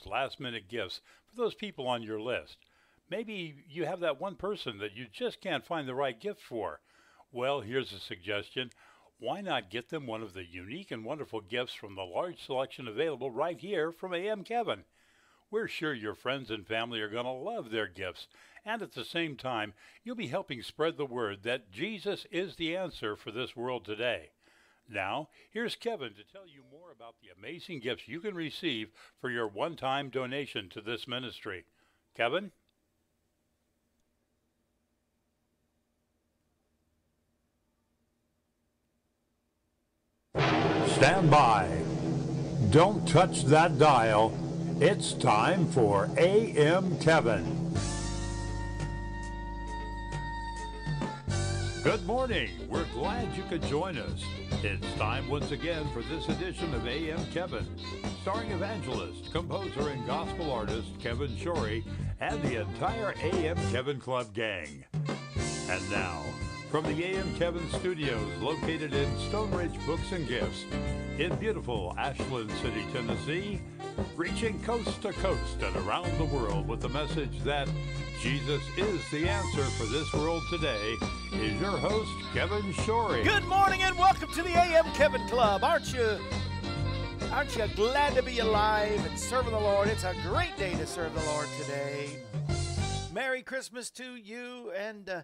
those last minute gifts for those people on your list. Maybe you have that one person that you just can't find the right gift for. Well, here's a suggestion. Why not get them one of the unique and wonderful gifts from the large selection available right here from AM Kevin? We're sure your friends and family are going to love their gifts, and at the same time, you'll be helping spread the word that Jesus is the answer for this world today. Now, here's Kevin to tell you more about the amazing gifts you can receive for your one time donation to this ministry. Kevin? Stand by. Don't touch that dial. It's time for AM Kevin. Good morning. We're glad you could join us. It's time once again for this edition of AM Kevin, starring evangelist, composer, and gospel artist Kevin Shorey and the entire AM Kevin Club gang. And now, from the AM Kevin studios located in Stone Ridge Books and Gifts in beautiful Ashland City, Tennessee, reaching coast to coast and around the world with the message that Jesus is the answer for this world today is your host, Kevin Shorey. Good morning and welcome to the AM Kevin Club. Aren't you aren't you glad to be alive and serving the Lord? It's a great day to serve the Lord today. Merry Christmas to you and uh,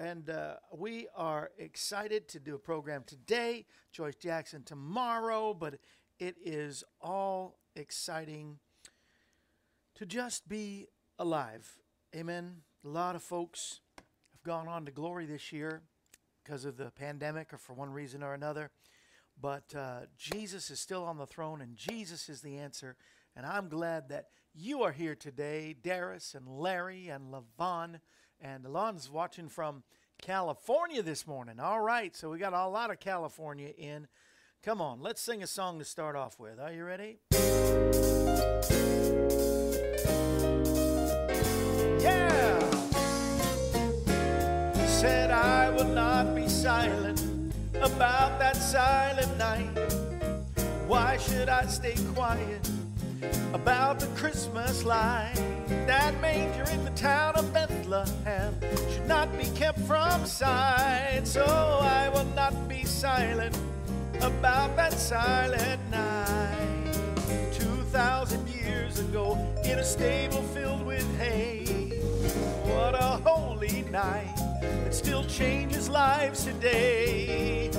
and uh, we are excited to do a program today. Joyce Jackson tomorrow, but it is all exciting to just be alive. Amen. A lot of folks have gone on to glory this year because of the pandemic or for one reason or another. But uh, Jesus is still on the throne, and Jesus is the answer. And I'm glad that you are here today, Darius and Larry and Levon. And Alon's watching from California this morning. All right, so we got a lot of California in. Come on, let's sing a song to start off with. Are you ready? Yeah! Said I will not be silent about that silent night. Why should I stay quiet about the Christmas light? That manger in the town of Bethlehem should not be kept from sight. So I will not be silent about that silent night. Two thousand years ago, in a stable filled with hay. What a holy night that still changes lives today.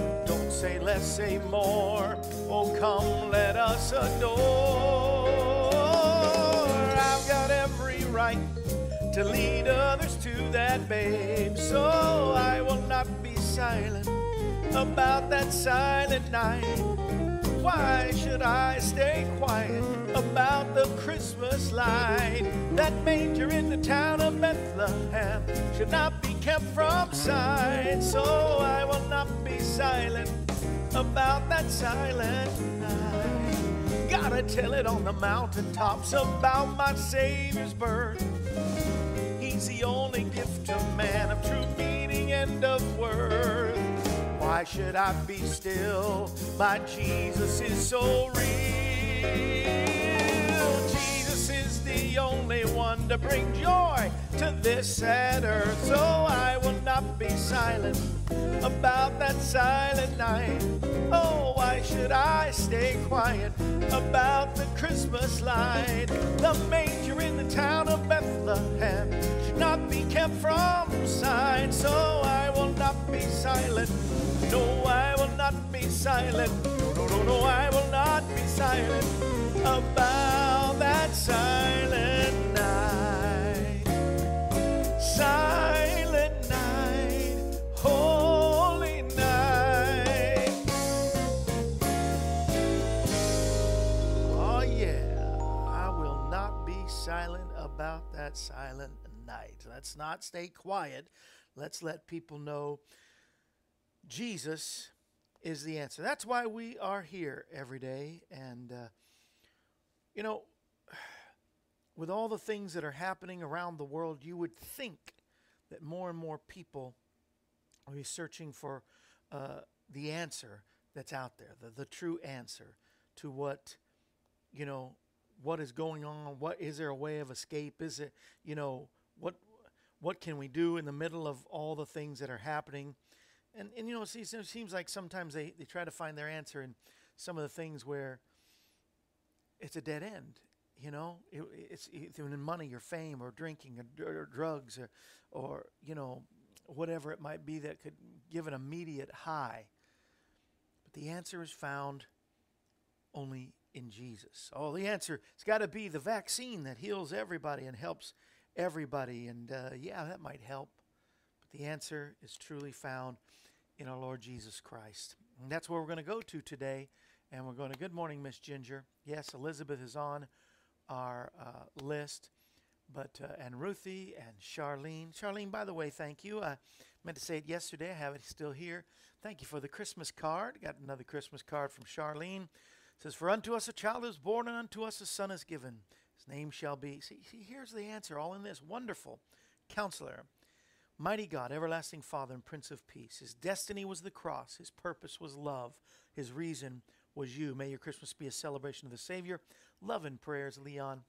Say less, say more. Oh, come, let us adore. I've got every right to lead others to that babe, so I will not be silent about that silent night. Why should I stay quiet about the Christmas light? That manger in the town of Bethlehem should not be kept from sight. So I will not be silent about that silent night. Gotta tell it on the mountaintops about my Savior's birth. He's the only gift to man of true meaning and of worth. Why should I be still? My Jesus is so real. To bring joy to this sad earth. So I will not be silent about that silent night. Oh, why should I stay quiet about the Christmas light? The manger in the town of Bethlehem should not be kept from sight. So I will not be silent. No, I will not be silent. No, no, no, no, I will not be silent about that silent Silent night, holy night. Oh, yeah, I will not be silent about that silent night. Let's not stay quiet. Let's let people know Jesus is the answer. That's why we are here every day. And, uh, you know, with all the things that are happening around the world, you would think that more and more people are searching for uh, the answer that's out there, the, the true answer to what, you know, what is going on? What is there a way of escape? Is it, you know, what what can we do in the middle of all the things that are happening? And and you know, it seems, like sometimes they, they try to find their answer in some of the things where it's a dead end. You know, it, it's either in money or fame or drinking or, or drugs or, or you know, whatever it might be that could give an immediate high. But the answer is found only in Jesus. Oh, the answer it's got to be the vaccine that heals everybody and helps everybody. And uh, yeah, that might help. But the answer is truly found in our Lord Jesus Christ. And that's where we're going to go to today. And we're going to, good morning, Miss Ginger. Yes, Elizabeth is on our uh, list. But, uh, and Ruthie and Charlene. Charlene, by the way, thank you. I meant to say it yesterday. I have it still here. Thank you for the Christmas card. Got another Christmas card from Charlene says, For unto us a child is born, and unto us a son is given. His name shall be. See, see, here's the answer, all in this. Wonderful. Counselor, mighty God, everlasting Father, and Prince of Peace. His destiny was the cross, his purpose was love, his reason was you. May your Christmas be a celebration of the Savior. Love and prayers, Leon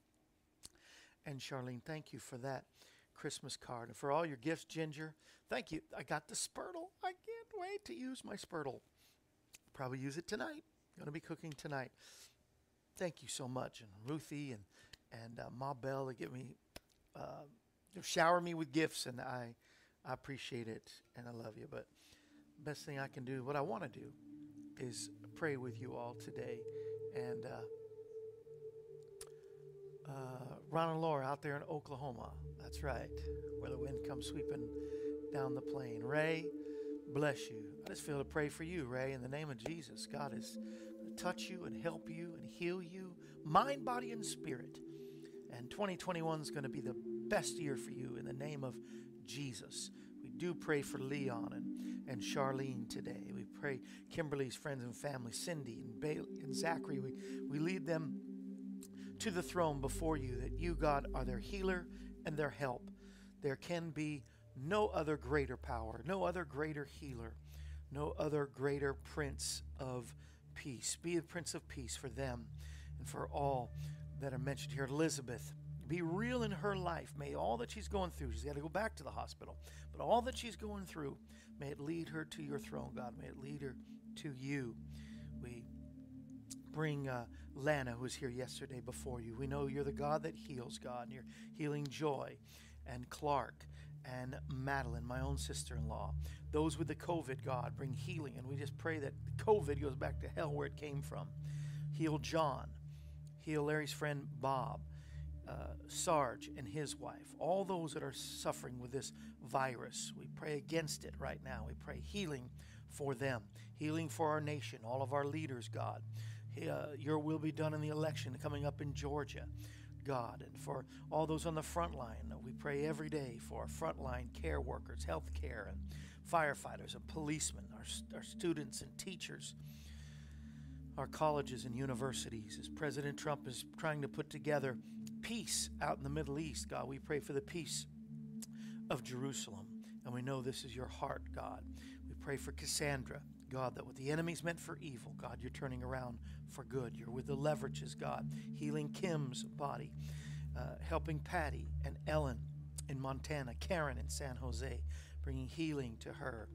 and Charlene. Thank you for that Christmas card. And for all your gifts, Ginger, thank you. I got the Spurtle. I can't wait to use my Spurtle. Probably use it tonight. Going to be cooking tonight. Thank you so much, and Ruthie and and uh, Ma Bell to give me, uh, shower me with gifts, and I I appreciate it and I love you. But best thing I can do, what I want to do, is pray with you all today, and. Uh, uh, Ron and Laura out there in Oklahoma. That's right, where the wind comes sweeping down the plain. Ray, bless you. I just feel to pray for you, Ray, in the name of Jesus. God is going to touch you and help you and heal you, mind, body, and spirit. And 2021 is going to be the best year for you in the name of Jesus. We do pray for Leon and, and Charlene today. Pray Kimberly's friends and family, Cindy and Bailey and Zachary. We, we lead them to the throne before you that you, God, are their healer and their help. There can be no other greater power, no other greater healer no other greater Prince of Peace. Be the Prince of Peace for them and for all that are mentioned here. Elizabeth, be real in her life. May all that she's going through, she's got to go back to the hospital, but all that she's going through, may it lead her to your throne, God. May it lead her to you. We bring uh, Lana, who was here yesterday before you. We know you're the God that heals, God, and you're healing Joy and Clark and Madeline, my own sister in law. Those with the COVID, God, bring healing. And we just pray that COVID goes back to hell where it came from. Heal John. Heal Larry's friend Bob. Uh, Sarge and his wife. All those that are suffering with this virus. We pray against it right now. We pray healing for them, healing for our nation, all of our leaders, God. Uh, your will be done in the election coming up in Georgia. God, and for all those on the front line. We pray every day for our frontline care workers, health care, and firefighters and policemen, our, our students and teachers, our colleges and universities. As President Trump is trying to put together peace out in the Middle East, God, we pray for the peace of Jerusalem. And we know this is your heart, God. We pray for Cassandra, God, that what the enemy's meant for evil, God, you're turning around for good. You're with the leverages, God, healing Kim's body, uh, helping Patty and Ellen in Montana, Karen in San Jose, bringing healing to her.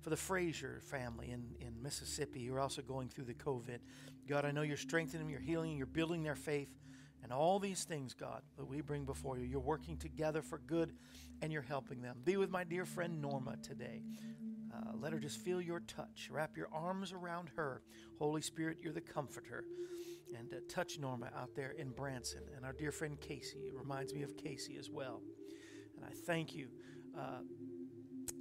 For the Frazier family in, in Mississippi, you're also going through the COVID. God, I know you're strengthening them, you're healing, you're building their faith, and all these things, God, that we bring before you. You're working together for good and you're helping them. Be with my dear friend Norma today. Uh, let her just feel your touch. Wrap your arms around her. Holy Spirit, you're the comforter. And uh, touch Norma out there in Branson. And our dear friend Casey. It reminds me of Casey as well. And I thank you. Uh,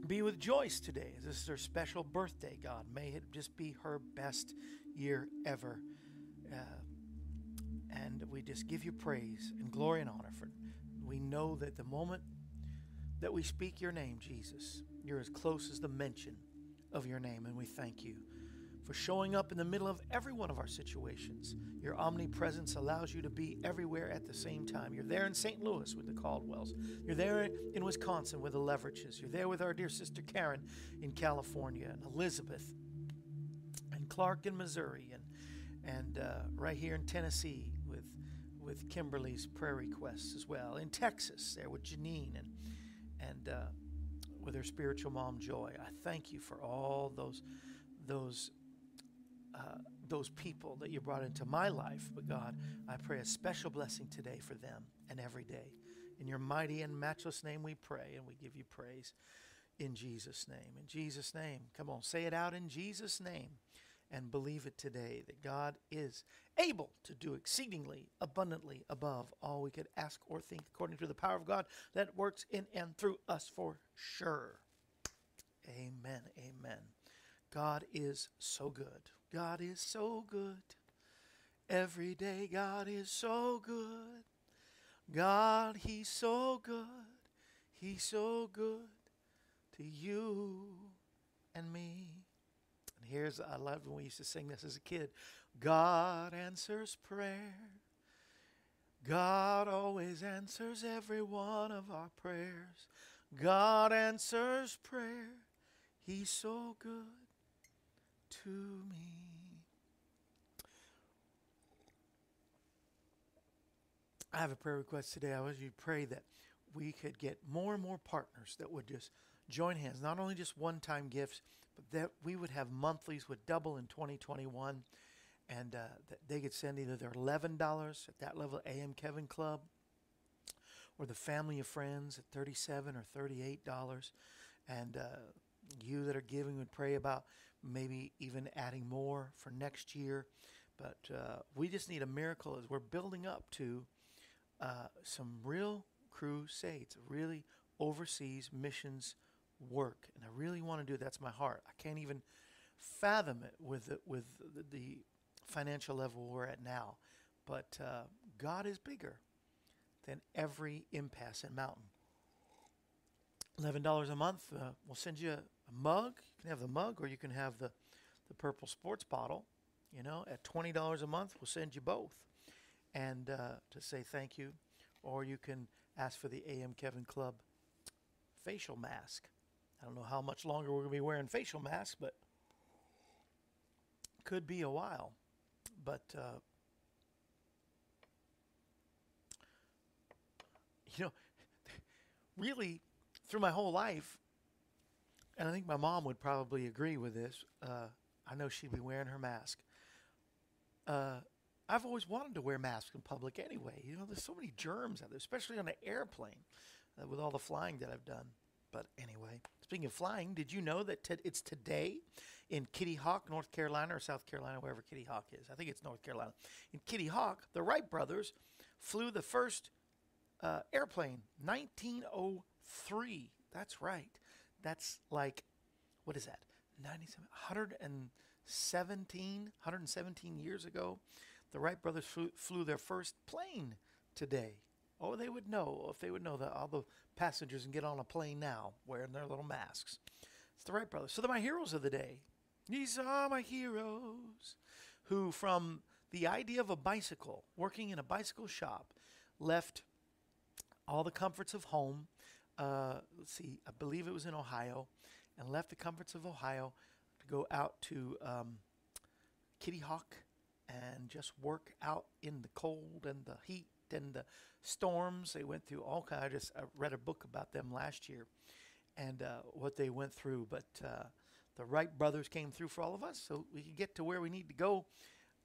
be with Joyce today. This is her special birthday, God. May it just be her best year ever. Uh, and we just give you praise and glory and honor for it. we know that the moment that we speak your name, Jesus, you're as close as the mention of your name, and we thank you for showing up in the middle of every one of our situations. Your omnipresence allows you to be everywhere at the same time. You're there in St. Louis with the Caldwells. You're there in Wisconsin with the Leverages. You're there with our dear sister Karen in California, and Elizabeth, and Clark in Missouri, and and uh, right here in Tennessee with Kimberly's prayer requests as well. In Texas, there with Janine and and uh, with her spiritual mom Joy. I thank you for all those those uh, those people that you brought into my life. But God, I pray a special blessing today for them and every day. In your mighty and matchless name we pray and we give you praise. In Jesus' name. In Jesus' name. Come on, say it out in Jesus' name and believe it today that God is able to do exceedingly abundantly above all we could ask or think according to the power of God that works in and through us for sure. Amen. Amen. God is so good. God is so good. Every day, God is so good. God, He's so good. He's so good to you and me. Here's, I loved when we used to sing this as a kid God answers prayer. God always answers every one of our prayers. God answers prayer. He's so good to me. I have a prayer request today. I wish you pray that we could get more and more partners that would just join hands, not only just one time gifts, that we would have monthlies would double in 2021 and uh, they could send either their $11 at that level AM Kevin Club or the family of friends at 37 or $38 and uh, you that are giving would pray about maybe even adding more for next year. But uh, we just need a miracle as we're building up to uh, some real crusades really overseas missions work and i really want to do it that's my heart. I can't even fathom it with the, with the, financial level we're at now but uh, god is bigger than every impasse and mountain. $11 a month uh, we'll send you a, a mug. You can have the mug or you can have the, the purple sports bottle you know? At $20 a month we'll send you both. And uh, to say thank you or you can ask for the am kevin club facial mask I don't know how much longer we're going to be wearing facial masks, but could be a while. But uh, you know, really, through my whole life, and I think my mom would probably agree with this. Uh, I know she'd be wearing her mask. Uh, I've always wanted to wear masks in public anyway. You know, there's so many germs out there, especially on an airplane, uh, with all the flying that I've done. But anyway, speaking of flying, did you know that t- it's today in Kitty Hawk, North Carolina, or South Carolina, wherever Kitty Hawk is? I think it's North Carolina. In Kitty Hawk, the Wright brothers flew the first uh, airplane, 1903. That's right. That's like, what is that? 97, 117, 117 years ago. The Wright brothers flew, flew their first plane today. Oh, they would know if they would know that all the passengers can get on a plane now wearing their little masks. It's the Wright brothers. So they're my heroes of the day. These are my heroes who, from the idea of a bicycle, working in a bicycle shop, left all the comforts of home. Uh, let's see, I believe it was in Ohio, and left the comforts of Ohio to go out to um, Kitty Hawk and just work out in the cold and the heat and the storms. They went through all kinds. I just I read a book about them last year and uh, what they went through. But uh, the Wright brothers came through for all of us, so we could get to where we need to go.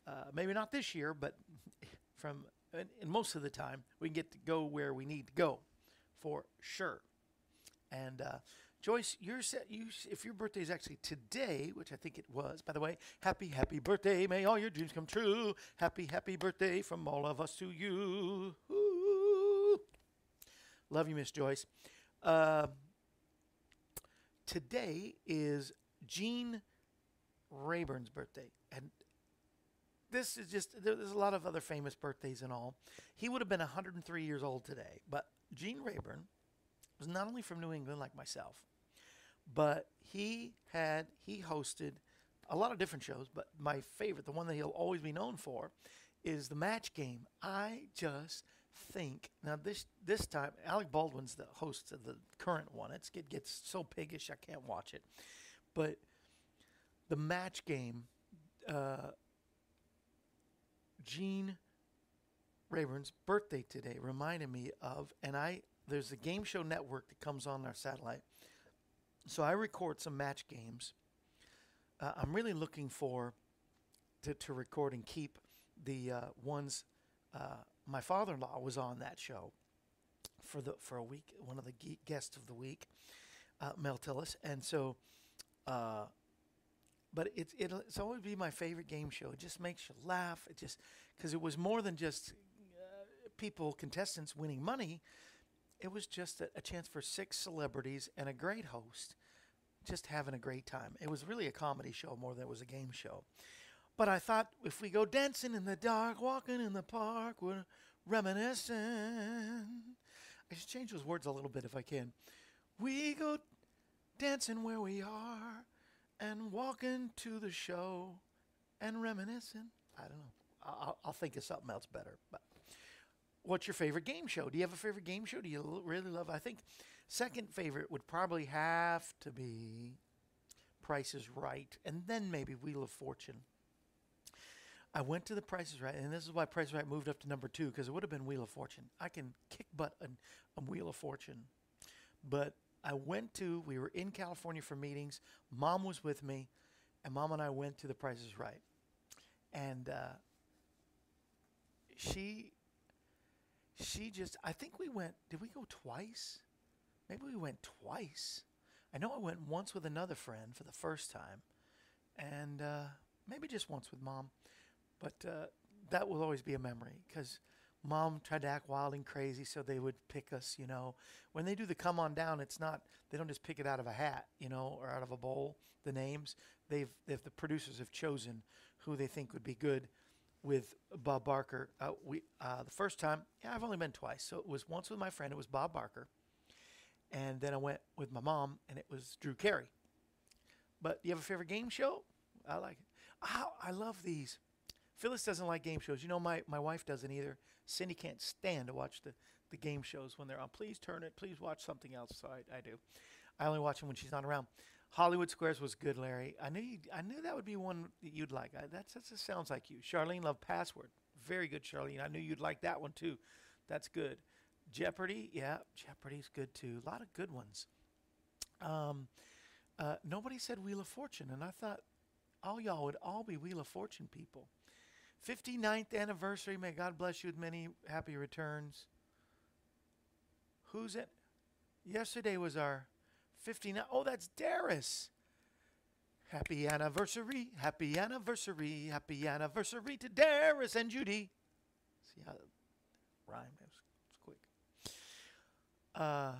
Uh, maybe not this year, but from and most of the time we can get to go where we need to go, for sure. And uh, Joyce, you're. You, if your birthday is actually today, which I think it was, by the way, happy, happy birthday. May all your dreams come true. Happy, happy birthday from all of us to you. Ooh. Love you, Miss Joyce. Uh, today is Gene Rayburn's birthday, and this is just there's a lot of other famous birthdays and all. He would have been 103 years old today, but Gene Rayburn was not only from New England like myself, but he had he hosted a lot of different shows, but my favorite, the one that he'll always be known for, is the match game. I just think now this this time Alec Baldwin's the host of the current one. It's, it gets so piggish I can't watch it, but the match game. Uh, Gene Rayburn's birthday today reminded me of, and I there's a game show network that comes on our satellite. So I record some match games. Uh, I'm really looking for to, to record and keep the uh, ones. Uh, my father-in-law was on that show for the for a week, one of the ge- guests of the week, uh, Mel Tillis, and so. Uh, but it's it'll it's always be my favorite game show. It just makes you laugh. It just because it was more than just uh, people contestants winning money. It was just a, a chance for six celebrities and a great host, just having a great time. It was really a comedy show more than it was a game show. But I thought if we go dancing in the dark, walking in the park, we're reminiscing. I should change those words a little bit if I can. We go dancing where we are and walking to the show and reminiscing. I don't know. I'll, I'll think of something else better. But what's your favorite game show? Do you have a favorite game show? Do you really love? I think second favorite would probably have to be Price is Right, and then maybe Wheel of Fortune. I went to the Price is Right, and this is why Price is Right moved up to number two because it would have been Wheel of Fortune. I can kick butt on, on Wheel of Fortune, but I went to, we were in California for meetings. Mom was with me, and mom and I went to the Price is Right. And uh, she, she just, I think we went, did we go twice? Maybe we went twice. I know I went once with another friend for the first time, and uh, maybe just once with mom. But uh, that will always be a memory because mom tried to act wild and crazy, so they would pick us. You know, when they do the come on down, it's not they don't just pick it out of a hat, you know, or out of a bowl. The names they've, they've the producers have chosen who they think would be good. With Bob Barker, uh, we uh, the first time, yeah, I've only been twice. So it was once with my friend. It was Bob Barker, and then I went with my mom, and it was Drew Carey. But you have a favorite game show? I like it. Oh, I love these. Phyllis doesn't like game shows. You know, my, my wife doesn't either. Cindy can't stand to watch the, the game shows when they're on. Please turn it. Please watch something else. So I, I do. I only watch them when she's not around. Hollywood Squares was good, Larry. I knew you, I knew that would be one that you'd like. I, that's that sounds like you. Charlene loved Password. Very good, Charlene. I knew you'd like that one too. That's good. Jeopardy, yeah, Jeopardy's good too. A lot of good ones. Um, uh, nobody said Wheel of Fortune, and I thought all y'all would all be Wheel of Fortune people. 59th anniversary. May God bless you with many happy returns. Who's it? Yesterday was our 59. Oh, that's Darius. Happy anniversary, happy anniversary, happy anniversary to Darius and Judy. See how rhyme is it's quick. Uh,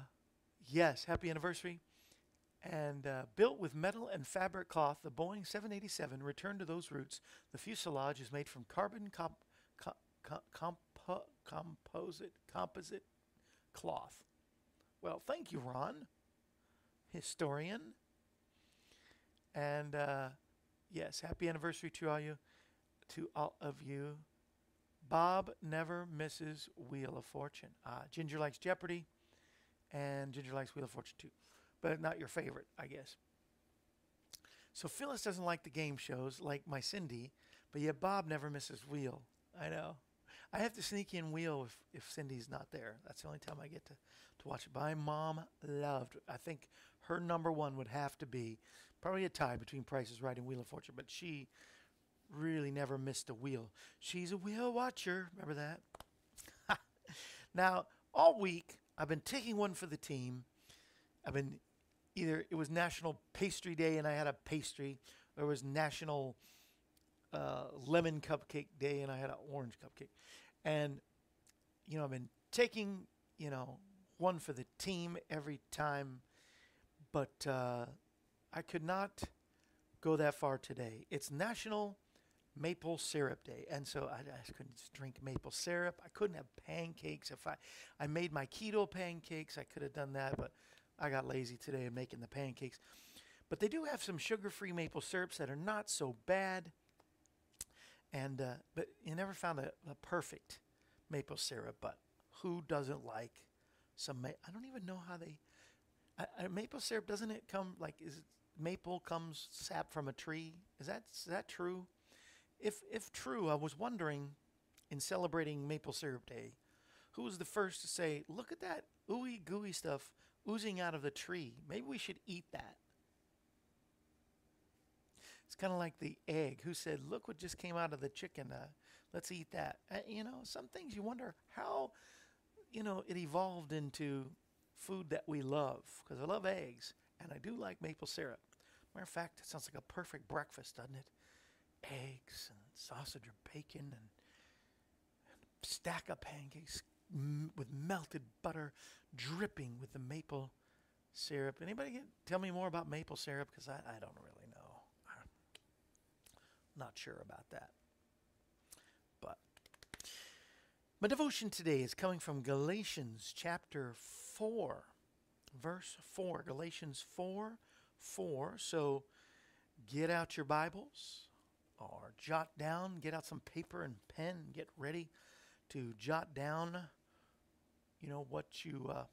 yes, happy anniversary. And uh, built with metal and fabric cloth, the Boeing 787 returned to those roots. The fuselage is made from carbon comp- co- co- compo- composite composite cloth. Well, thank you, Ron, historian. And uh, yes, happy anniversary to all you, to all of you. Bob never misses Wheel of Fortune. Uh, Ginger likes Jeopardy, and Ginger likes Wheel of Fortune too, but not your favorite, I guess. So Phyllis doesn't like the game shows like my Cindy, but yet Bob never misses Wheel. I know. I have to sneak in Wheel if, if Cindy's not there. That's the only time I get to, to watch it. My mom loved. I think her number one would have to be probably a tie between Prices Right and Wheel of Fortune, but she really never missed a wheel. She's a wheel watcher. Remember that? now, all week, I've been taking one for the team. I've been either it was National Pastry Day and I had a pastry, or it was National uh, Lemon Cupcake Day and I had an orange cupcake. And, you know, I've been taking, you know, one for the team every time, but uh, I could not go that far today. It's National Maple Syrup Day, and so I, I couldn't drink maple syrup. I couldn't have pancakes. If I, I made my keto pancakes, I could have done that, but I got lazy today in making the pancakes. But they do have some sugar-free maple syrups that are not so bad. And uh, but you never found a, a perfect maple syrup. But who doesn't like some? Ma- I don't even know how they. I, I, maple syrup doesn't it come like is maple comes sap from a tree? Is that is that true? If if true, I was wondering in celebrating Maple Syrup Day? Who was the first to say, look at that ooey gooey stuff oozing out of the tree? Maybe we should eat that. It's kind of like the egg. Who said, look what just came out of the chicken? Uh, let's eat that. Uh, you know, some things you wonder how, you know, it evolved into food that we love. Because I love eggs and I do like maple syrup. Matter of fact, it sounds like a perfect breakfast, doesn't it? Eggs and sausage or bacon and, and stack of pancakes m- with melted butter dripping with the maple syrup. Anybody tell me more about maple syrup? Because I, I don't really know. I'm not sure about that. But my devotion today is coming from Galatians chapter 4, verse 4. Galatians 4 4. So get out your Bibles or jot down, get out some paper and pen, get ready to jot down, you know, what you, uh,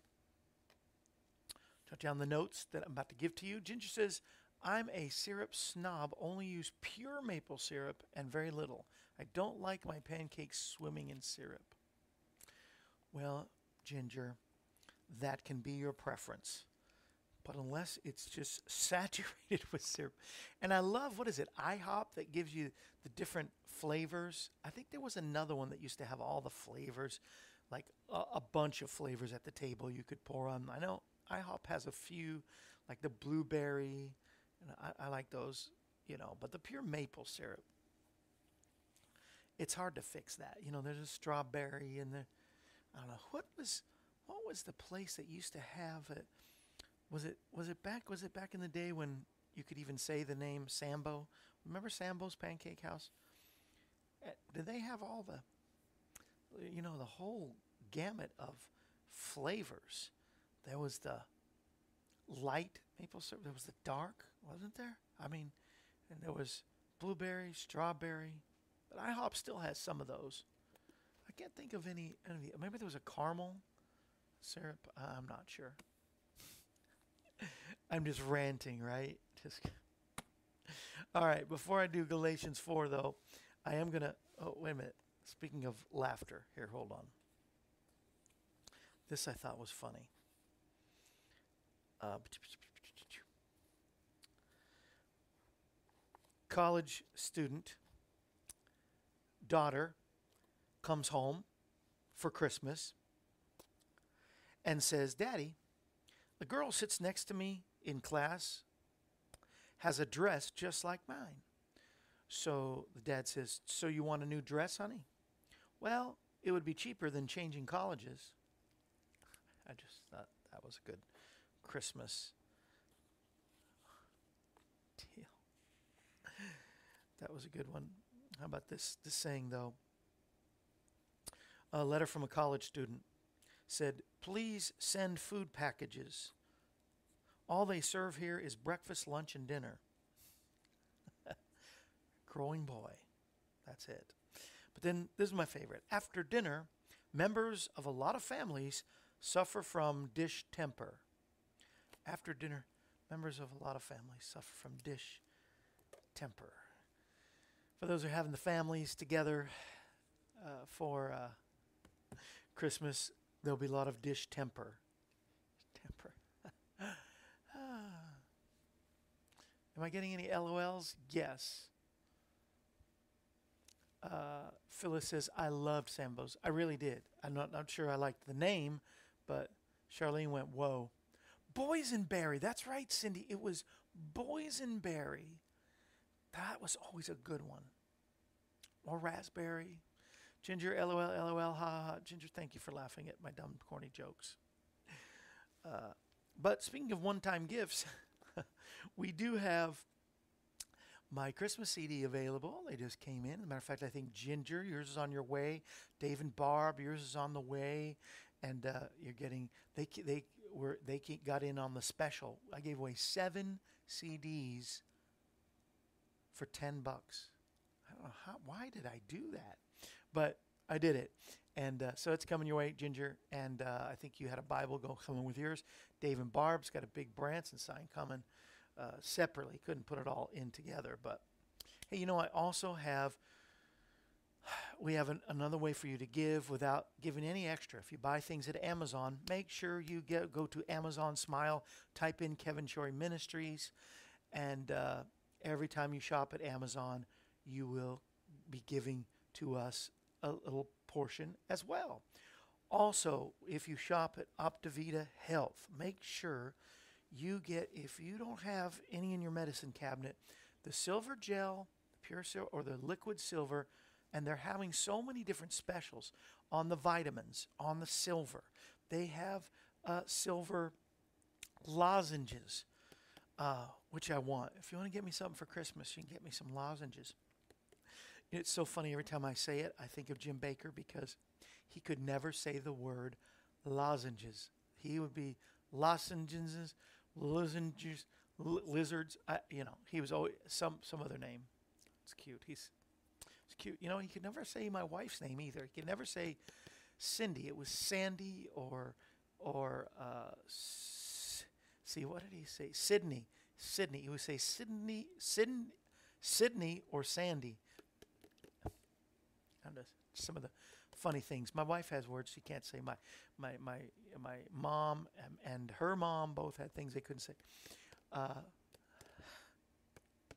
jot down the notes that I'm about to give to you. Ginger says, I'm a syrup snob, only use pure maple syrup and very little. I don't like my pancakes swimming in syrup. Well, Ginger, that can be your preference. But unless it's just saturated with syrup. And I love, what is it, IHOP that gives you the different flavors? I think there was another one that used to have all the flavors, like a, a bunch of flavors at the table you could pour on. I know IHOP has a few, like the blueberry, and I, I like those, you know, but the pure maple syrup, it's hard to fix that. You know, there's a strawberry and the, I don't know, what was, what was the place that used to have it? Was it, was it back, was it back in the day when you could even say the name Sambo? Remember Sambo's Pancake House? Uh, did they have all the, you know, the whole gamut of flavors? There was the light maple syrup. There was the dark, wasn't there? I mean, and there was blueberry, strawberry. But IHOP still has some of those. I can't think of any. any maybe there was a caramel syrup. Uh, I'm not sure. I'm just ranting, right? Just. All right. Before I do Galatians four, though, I am gonna. Oh, wait a minute. Speaking of laughter, here, hold on. This I thought was funny. Uh, college student daughter comes home for Christmas and says, Daddy, a girl sits next to me in class, has a dress just like mine. So the dad says, So you want a new dress, honey? Well, it would be cheaper than changing colleges. I just thought that was a good Christmas deal. That was a good one. How about this this saying though? A letter from a college student said, "Please send food packages. All they serve here is breakfast, lunch, and dinner." Growing boy. That's it. But then this is my favorite. After dinner, members of a lot of families suffer from dish temper. After dinner, members of a lot of families suffer from dish temper. For those who are having the families together uh, for uh, Christmas, there'll be a lot of dish temper. Temper. Am I getting any LOLs? Yes. Uh, Phyllis says, I loved Sambo's. I really did. I'm not, not sure I liked the name, but Charlene went, whoa. Boysenberry. That's right, Cindy. It was boysenberry. That was always a good one. Or raspberry. Ginger, lol, lol, ha ha. Ginger, thank you for laughing at my dumb, corny jokes. Uh, but speaking of one time gifts, we do have my Christmas CD available. They just came in. As a matter of fact, I think Ginger, yours is on your way. Dave and Barb, yours is on the way. And uh, you're getting, they, they were, they got in on the special. I gave away seven CDs for 10 bucks. I don't know how, why did I do that? But I did it. And uh, so it's coming your way, Ginger. And uh, I think you had a Bible go coming with yours. Dave and Barb's got a big Branson sign coming uh, separately. Couldn't put it all in together. But hey, you know, I also have we have an, another way for you to give without giving any extra. If you buy things at Amazon, make sure you get go to Amazon Smile, type in Kevin Shorey Ministries, and uh, every time you shop at Amazon, you will be giving to us a little portion as well. Also, if you shop at Optivita Health, make sure you get, if you don't have any in your medicine cabinet, the silver gel, the pure silver, or the liquid silver, and they're having so many different specials on the vitamins, on the silver. They have uh, silver lozenges, uh, which I want. If you want to get me something for Christmas, you can get me some lozenges. It's so funny every time I say it, I think of Jim Bakker because he could never say the word lozenges. He would be lozenges, lozenges, lizards. I, you know, he was always some some other name. It's cute. He's it's cute. You know, he could never say my wife's name either. He could never say Cindy. It was Sandy or or uh, s- see what did he say? Sydney. Sydney. He would say Sydney, Sydney, Sydney or Sandy. And some of the funny things. My wife has words she can't say. My my my my mom and, and her mom both had things they couldn't say. Uh,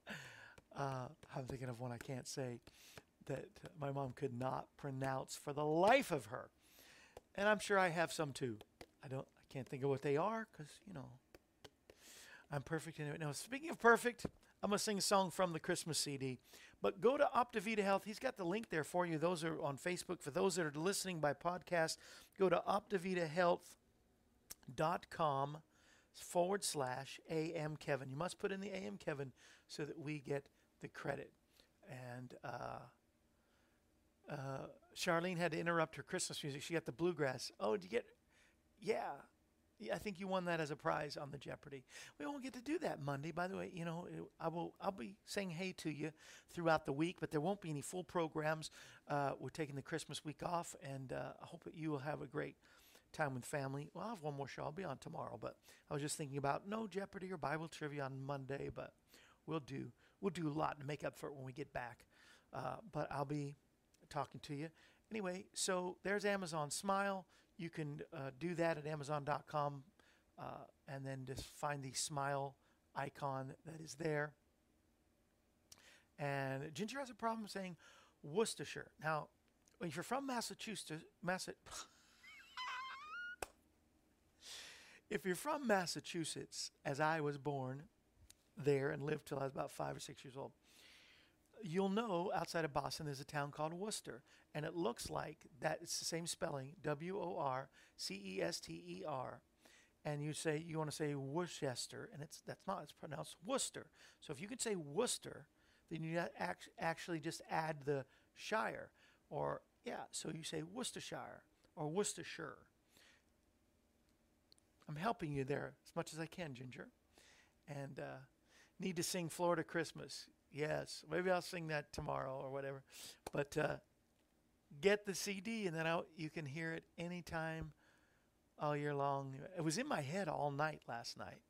uh, I'm thinking of one I can't say that my mom could not pronounce for the life of her, and I'm sure I have some too. I don't. I can't think of what they are because you know I'm perfect in it. Now, speaking of perfect, I'm going to sing a song from the Christmas CD. But go to Optivita Health. He's got the link there for you. Those are on Facebook. For those that are listening by podcast, go to optivitahealth.com forward slash AM Kevin. You must put in the AM Kevin so that we get the credit. And uh, uh, Charlene had to interrupt her Christmas music. She got the bluegrass. Oh, did you get? Yeah, I think you won that as a prize on the Jeopardy. We won't get to do that Monday. By the way, you know, I will. I'll be saying hey to you throughout the week, but there won't be any full programs. Uh, we're taking the Christmas week off, and uh, I hope that you will have a great time with family. Well, I'll have one more show. I'll be on tomorrow, but I was just thinking about no Jeopardy or Bible trivia on Monday, but we'll do we'll do a lot to make up for it when we get back. Uh, but I'll be talking to you anyway. So there's Amazon Smile. You can uh, do that at Amazon.com uh, and then just find the smile icon that is there. And Ginger has a problem saying Worcestershire. Now, if you're from Massachusetts, Massachusetts if you're from Massachusetts, as I was born there and lived till I was about five or six years old, you'll know outside of Boston there's a town called Worcester, and it looks like that. It's the same spelling, W O R C E S T E R. And you say you want to say Worcester, and it's that's not. It's pronounced Worcester. So if you could say Worcester, then you act, actually just add the shire, or yeah. So you say Worcestershire or Worcestershire. I'm helping you there as much as I can, Ginger. And uh, need to sing Florida Christmas. Yes, maybe I'll sing that tomorrow or whatever. But uh, get the CD, and then I'll, you can hear it anytime all year long. It was in my head all night last night,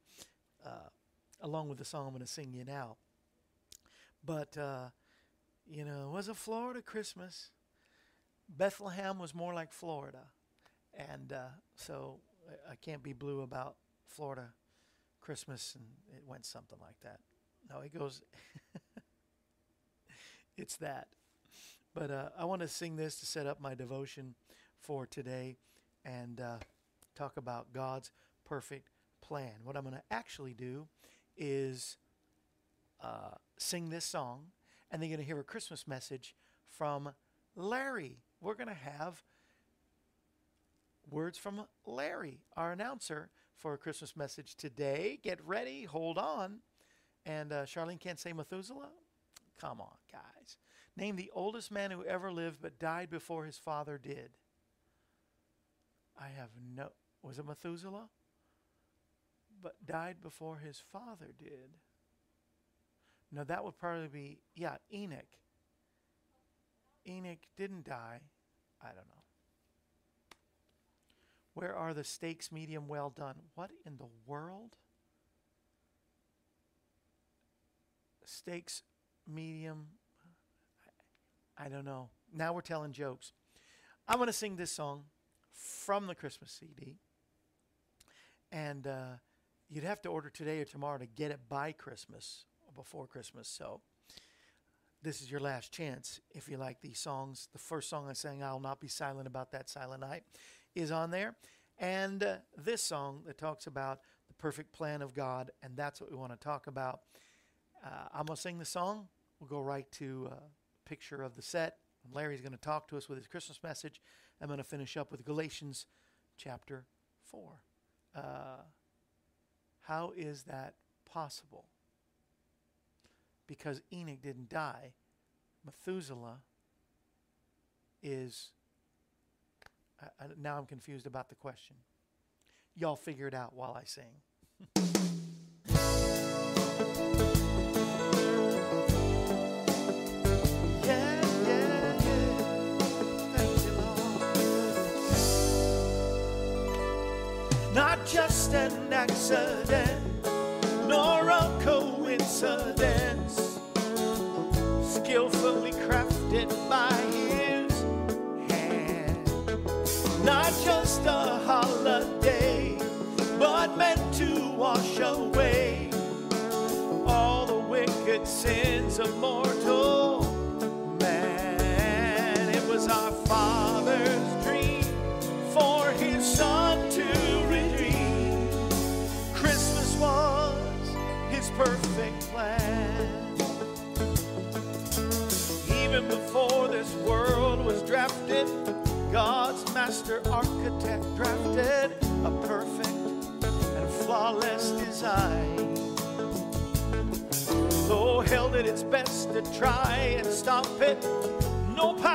uh, along with the song I'm going to sing you now. But, uh, you know, it was a Florida Christmas. Bethlehem was more like Florida. And uh, so I can't be blue about Florida Christmas, and it went something like that. No, it goes. it's that. But uh, I want to sing this to set up my devotion for today and uh, talk about God's perfect plan. What I'm going to actually do is uh, sing this song, and then you're going to hear a Christmas message from Larry. We're going to have words from Larry, our announcer, for a Christmas message today. Get ready, hold on. And uh, Charlene can't say Methuselah? Come on, guys. Name the oldest man who ever lived but died before his father did. I have no. Was it Methuselah? But died before his father did. No, that would probably be, yeah, Enoch. Enoch didn't die. I don't know. Where are the steaks medium well done? What in the world? Steaks medium. I, don't know. now we're telling jokes. I'm going to sing this song from the Christmas CD. And uh, you'd have to order today or tomorrow to get it by Christmas or before Christmas. So this is your last chance if you like these songs. The first song I sang, I'll Not Be Silent About That Silent Night, is on there. And uh, this song that talks about the perfect plan of God, and that's what we want to talk about. Uh, I'm going to sing the song. We'll go right to a uh, picture of the set. Larry's going to talk to us with his Christmas message. I'm going to finish up with Galatians chapter 4. Uh, how is that possible? Because Enoch didn't die, Methuselah is. I, now I'm confused about the question. Y'all figure it out while I sing. an accident, nor a coincidence, skillfully crafted by his hand. Not just a holiday, but meant to wash away all the wicked sins of mortal try and stop it, no power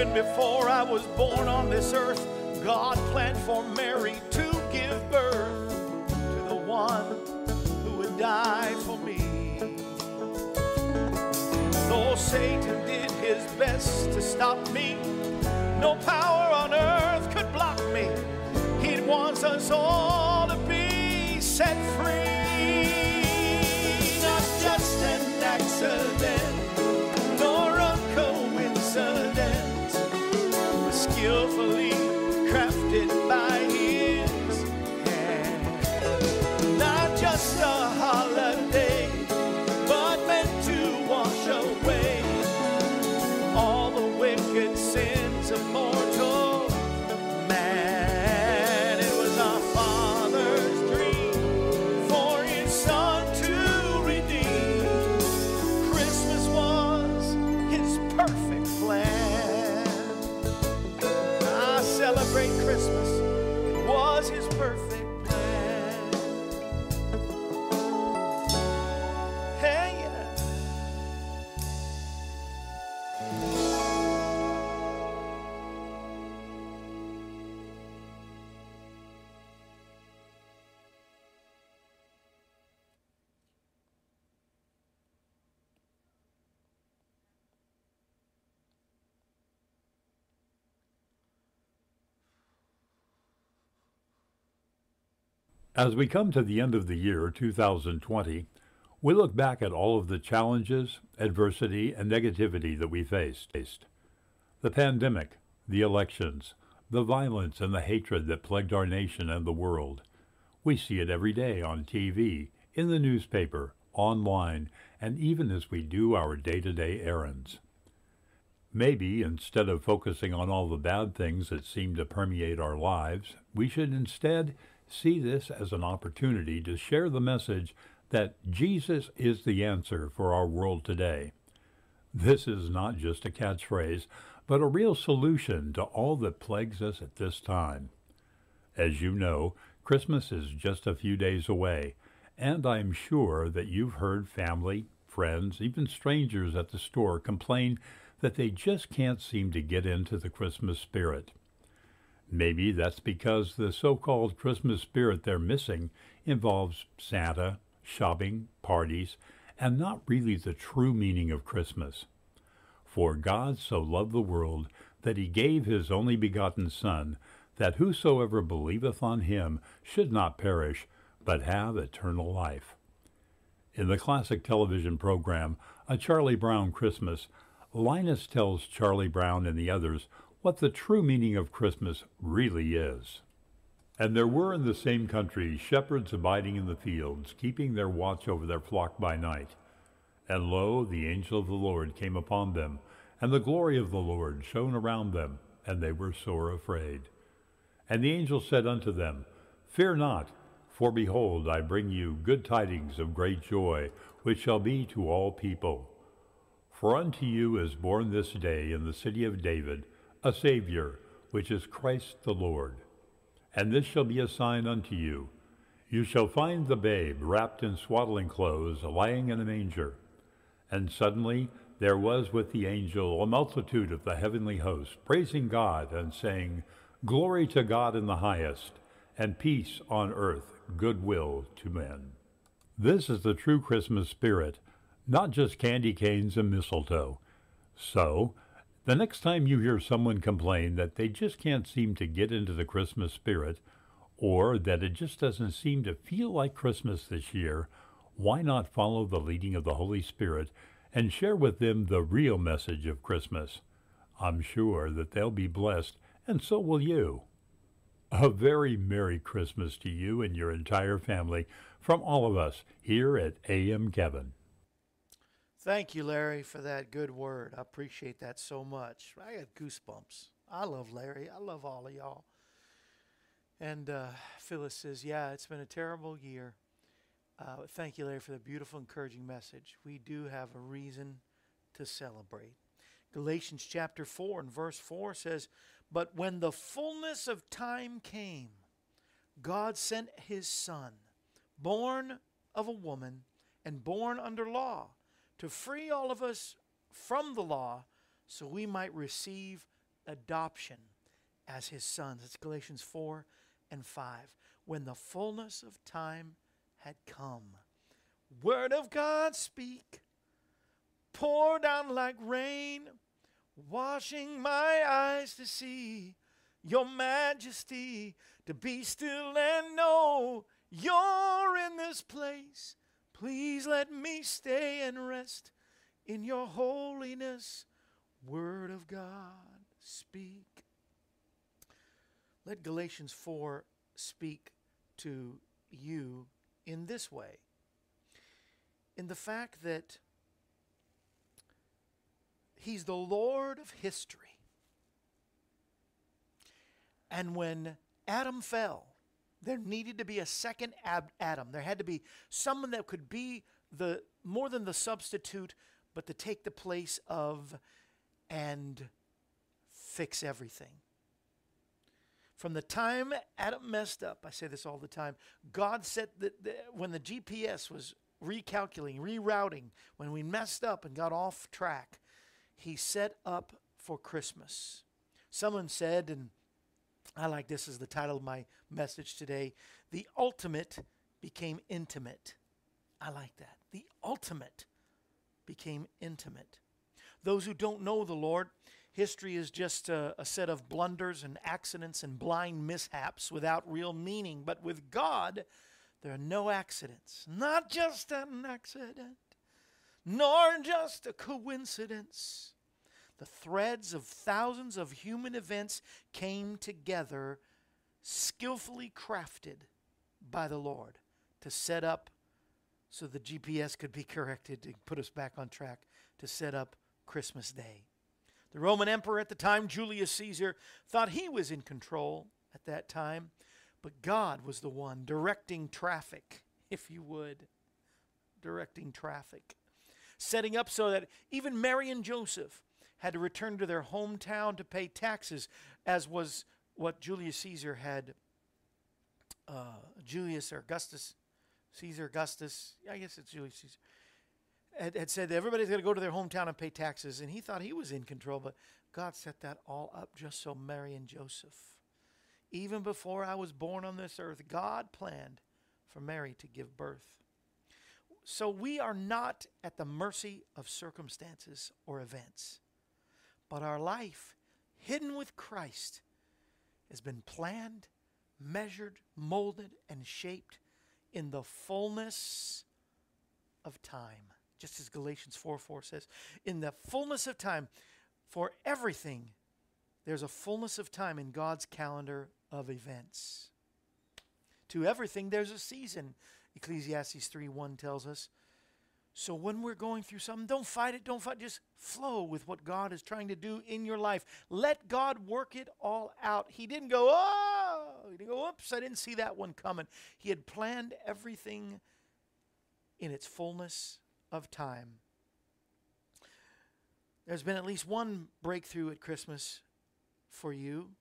Even before I was born on this earth, God planned for Mary to give birth to the one who would die for me. Though Satan did his best to stop me, no power on earth could block me. He wants us all to be set free. As we come to the end of the year 2020, we look back at all of the challenges, adversity, and negativity that we faced. The pandemic, the elections, the violence and the hatred that plagued our nation and the world. We see it every day on TV, in the newspaper, online, and even as we do our day-to-day errands. Maybe instead of focusing on all the bad things that seem to permeate our lives, we should instead see this as an opportunity to share the message that Jesus is the answer for our world today. This is not just a catchphrase, but a real solution to all that plagues us at this time. As you know, Christmas is just a few days away, and I'm sure that you've heard family, friends, even strangers at the store complain that they just can't seem to get into the Christmas spirit. Maybe that's because the so-called Christmas spirit they're missing involves Santa, shopping, parties, and not really the true meaning of Christmas. For God so loved the world that he gave his only begotten Son, that whosoever believeth on him should not perish, but have eternal life. In the classic television program, A Charlie Brown Christmas, Linus tells Charlie Brown and the others what the true meaning of Christmas really is. And there were in the same country shepherds abiding in the fields, keeping their watch over their flock by night. And lo, the angel of the Lord came upon them, and the glory of the Lord shone around them, and they were sore afraid. And the angel said unto them, Fear not, for behold, I bring you good tidings of great joy, which shall be to all people. For unto you is born this day in the city of David a Saviour, which is Christ the Lord. And this shall be a sign unto you. You shall find the babe wrapped in swaddling clothes, lying in a manger. And suddenly there was with the angel a multitude of the heavenly host, praising God and saying, Glory to God in the highest, and peace on earth, goodwill to men. This is the true Christmas spirit, not just candy canes and mistletoe. So, the next time you hear someone complain that they just can't seem to get into the Christmas spirit, or that it just doesn't seem to feel like Christmas this year, why not follow the leading of the Holy Spirit and share with them the real message of Christmas? I'm sure that they'll be blessed, and so will you. A very Merry Christmas to you and your entire family from all of us here at AM Kevin. Thank you, Larry, for that good word. I appreciate that so much. I got goosebumps. I love Larry. I love all of y'all. And uh, Phyllis says, Yeah, it's been a terrible year. Uh, thank you, Larry, for the beautiful, encouraging message. We do have a reason to celebrate. Galatians chapter 4 and verse 4 says, But when the fullness of time came, God sent his Son, born of a woman and born under law, to free all of us from the law so we might receive adoption as his sons. It's Galatians 4 and 5. When the fullness of time had come. Word of God speak, pour down like rain, washing my eyes to see your majesty, to be still and know you're in this place. Please let me stay and rest in your holiness. Word of God, speak. Let Galatians 4 speak to you in this way in the fact that He's the Lord of history. And when Adam fell, there needed to be a second Ab- Adam. There had to be someone that could be the more than the substitute, but to take the place of and fix everything. From the time Adam messed up, I say this all the time, God said that when the GPS was recalculating, rerouting, when we messed up and got off track, He set up for Christmas. Someone said, and I like this as the title of my message today the ultimate became intimate. I like that. The ultimate became intimate. Those who don't know the Lord, History is just a, a, set of blunders and accidents and blind mishaps without real meaning. But with God, there are no accidents. Not just an accident, nor just a coincidence. The threads of thousands of human events came together, skillfully crafted by the Lord to set up so the GPS could be corrected to put us back on track to set up Christmas Day. The Roman emperor at the time, Julius Caesar, thought he was in control at that time, but God was the one directing traffic, if you would. Directing traffic. setting up so that even Mary and Joseph had to return to their hometown to pay taxes, as was what Julius Caesar had, uh, Julius or Augustus, Caesar Augustus, I guess it's Julius Caesar, had, had said everybody's going to go to their hometown and pay taxes, and he thought he was in control, but God set that all up just so Mary and Joseph, even before I was born on this earth, God planned for Mary to give birth. So we are not at the mercy of circumstances or events, but our life, hidden with Christ, has been planned, measured, molded, and shaped in the fullness of time. Just as Galatians 4 4 says, in the fullness of time, for everything, there's a fullness of time in God's calendar of events. To everything, there's a season, Ecclesiastes 3 1 tells us. So when we're going through something, don't fight it, don't fight, just flow with what God is trying to do in your life. Let God work it all out. He didn't go, oh, he didn't go, oops, I didn't see that one coming. He had planned everything in its fullness of time. There's been at least one breakthrough at Christmas for you.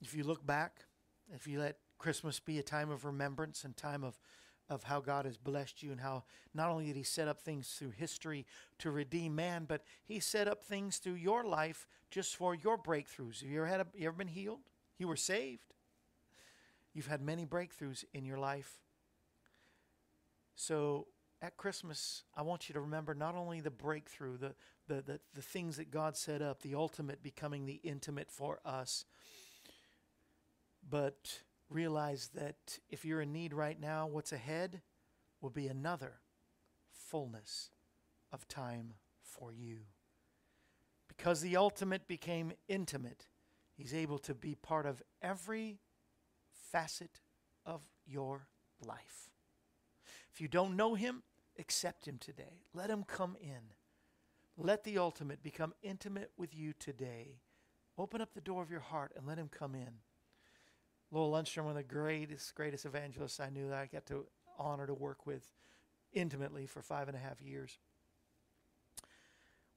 If you look back, if you let Christmas be a time of remembrance and time of, of how God has blessed you and how not only did He set up things through history to redeem man, but He set up things through your life just for your breakthroughs. Have you ever, had a, you ever been healed? You were saved. You've had many breakthroughs in your life. So at Christmas, I want you to remember not only the breakthrough, the, the, the, the things that God set up, the ultimate becoming the intimate for us, but realize that if you're in need right now, what's ahead will be another fullness of time for you. Because the ultimate became intimate, He's able to be part of every facet of your life. If you don't know Him, accept Him today. Let Him come in. Let the ultimate become intimate with you today. Open up the door of your heart and let Him come in. Lowell Lundstrom, one of the greatest, greatest evangelists I knew that I got to honor to work with intimately for five and a half years,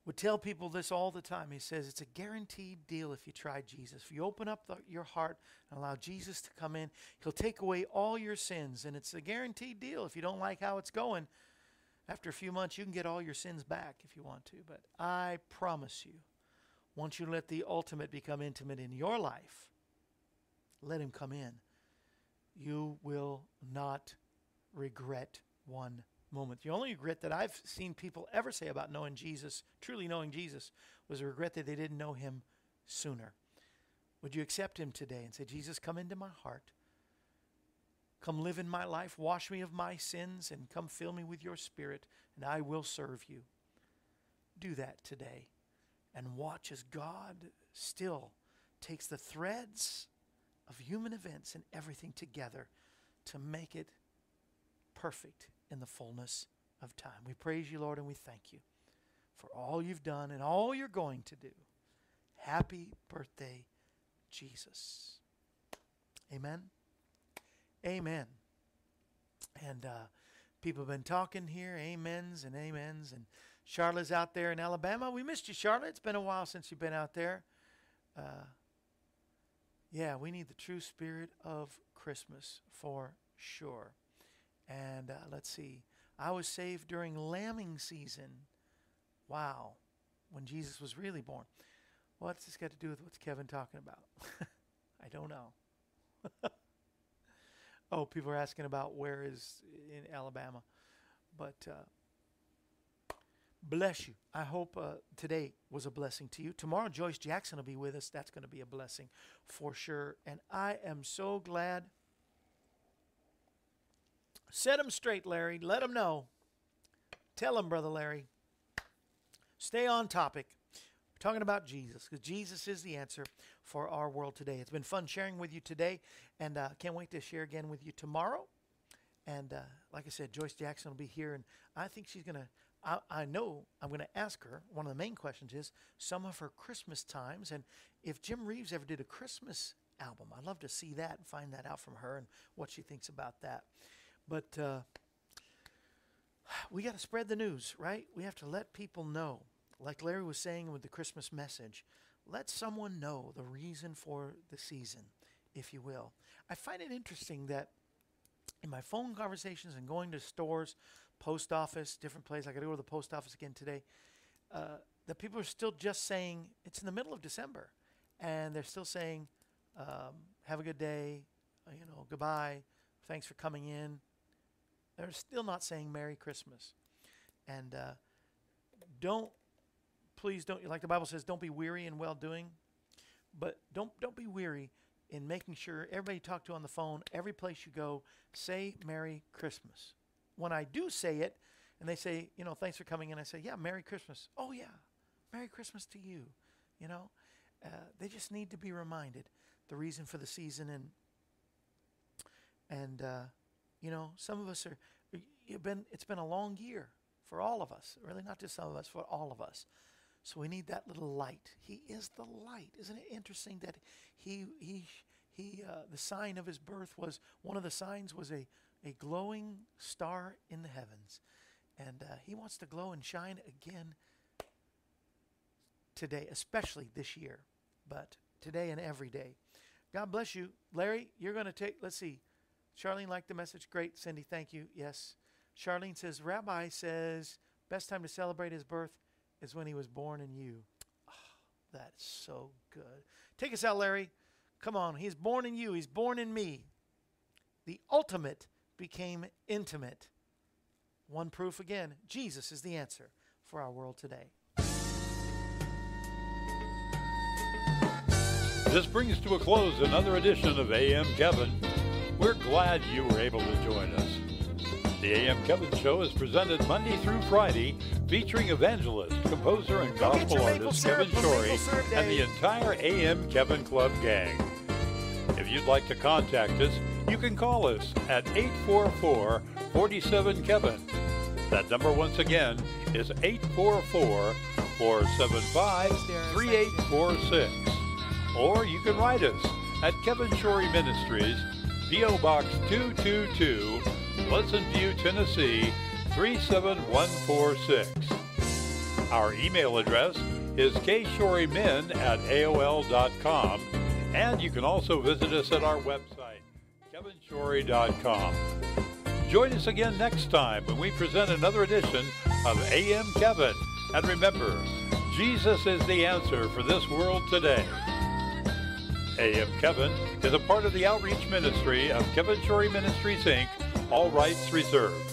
would tell people this all the time. He says it's a guaranteed deal if you try Jesus. If you open up the, your heart and allow Jesus to come in, He'll take away all your sins. And it's a guaranteed deal. If you don't like how it's going, after a few months, you can get all your sins back if you want to. But I promise you, once you let the ultimate become intimate in your life, let him come in. You will not regret one moment. The only regret that I've seen people ever say about knowing Jesus, truly knowing Jesus, was a regret that they didn't know him sooner. Would you accept him today and say, Jesus, come into my heart? Come live in my life, wash me of my sins, and come fill me with your spirit, and I will serve you. Do that today and watch as God still takes the threads of human events and everything together to make it perfect in the fullness of time. We praise you, Lord, and we thank you for all you've done and all you're going to do. Happy birthday, Jesus. Amen. Amen. And uh, people have been talking here, amens and amens. And Charlotte's out there in Alabama. We missed you, Charlotte. It's been a while since you've been out there. Uh, yeah, we need the true spirit of Christmas for sure. And uh, let's see. I was saved during lambing season. Wow. When Jesus was really born. What's this got to do with what's Kevin talking about? I don't know. oh, people are asking about where is in Alabama. But uh, bless you. I hope uh, today was a blessing to you. Tomorrow, Joyce Jackson will be with us. That's going to be a blessing for sure. And I am so glad. Set them straight, Larry. Let them know. Tell them, Brother Larry. Stay on topic. We're talking about Jesus because Jesus is the answer for our world today. It's been fun sharing with you today, and uh, can't wait to share again with you tomorrow. And uh, like I said, Joyce Jackson will be here, and I think she's going to I, I know I'm going to ask her. One of the main questions is some of her Christmas times, and if Jim Reeves ever did a Christmas album, I'd love to see that and find that out from her and what she thinks about that. But uh, we got to spread the news, right? We have to let people know. Like Larry was saying with the Christmas message, let someone know the reason for the season, if you will. I find it interesting that in my phone conversations and going to stores, post office, different place. I got to go to the post office again today, uh, that people are still just saying it's in the middle of December, and they're still saying, um, "Have a good day," uh, you know, "Goodbye," "Thanks for coming in." They're still not saying Merry Christmas, and uh, don't please don't like the Bible says, don't be weary in well doing, but don't don't be weary in making sure everybody you talk to on the phone, every place you go, say Merry Christmas. When I do say it, and they say, you know, thanks for coming in, I say, yeah, Merry Christmas. Oh yeah, Merry Christmas to you. You know, uh, they just need to be reminded the reason for the season and and uh, you know, some of us are. Been. It's been a long year for all of us. Really, not just some of us, for all of us. So we need that little light. He is the light. Isn't it interesting that he he he uh, the sign of his birth was one of the signs was a a glowing star in the heavens, and uh, he wants to glow and shine again today, especially this year, but today and every day. God bless you, Larry. You're going to take. Let's see. Charlene liked the message. Great, Cindy. Thank you. Yes. Charlene says Rabbi says best time to celebrate his birth is when he was born in you. Oh, that's so good. Take us out, Larry. Come on. He's born in you. He's born in me. The ultimate became intimate. One proof again Jesus is the answer for our world today. This brings to a close another edition of AM Kevin. We're glad you were able to join us. The AM Kevin Show is presented Monday through Friday, featuring evangelist, composer, and gospel artist Kevin Shorey and the entire AM Kevin Club gang. If you'd like to contact us, you can call us at 844 47 Kevin. That number, once again, is 844 475 3846. Or you can write us at Kevin Shorey Ministries, P.O. Box 222, Pleasant View, Tennessee 37146. Our email address is kshorymen at AOL.com, and you can also visit us at our website, kevinshorey.com. Join us again next time when we present another edition of AM Kevin. And remember, Jesus is the answer for this world today. AM Kevin is a part of the outreach ministry of Kevin Shorey Ministries, Inc., all rights reserved.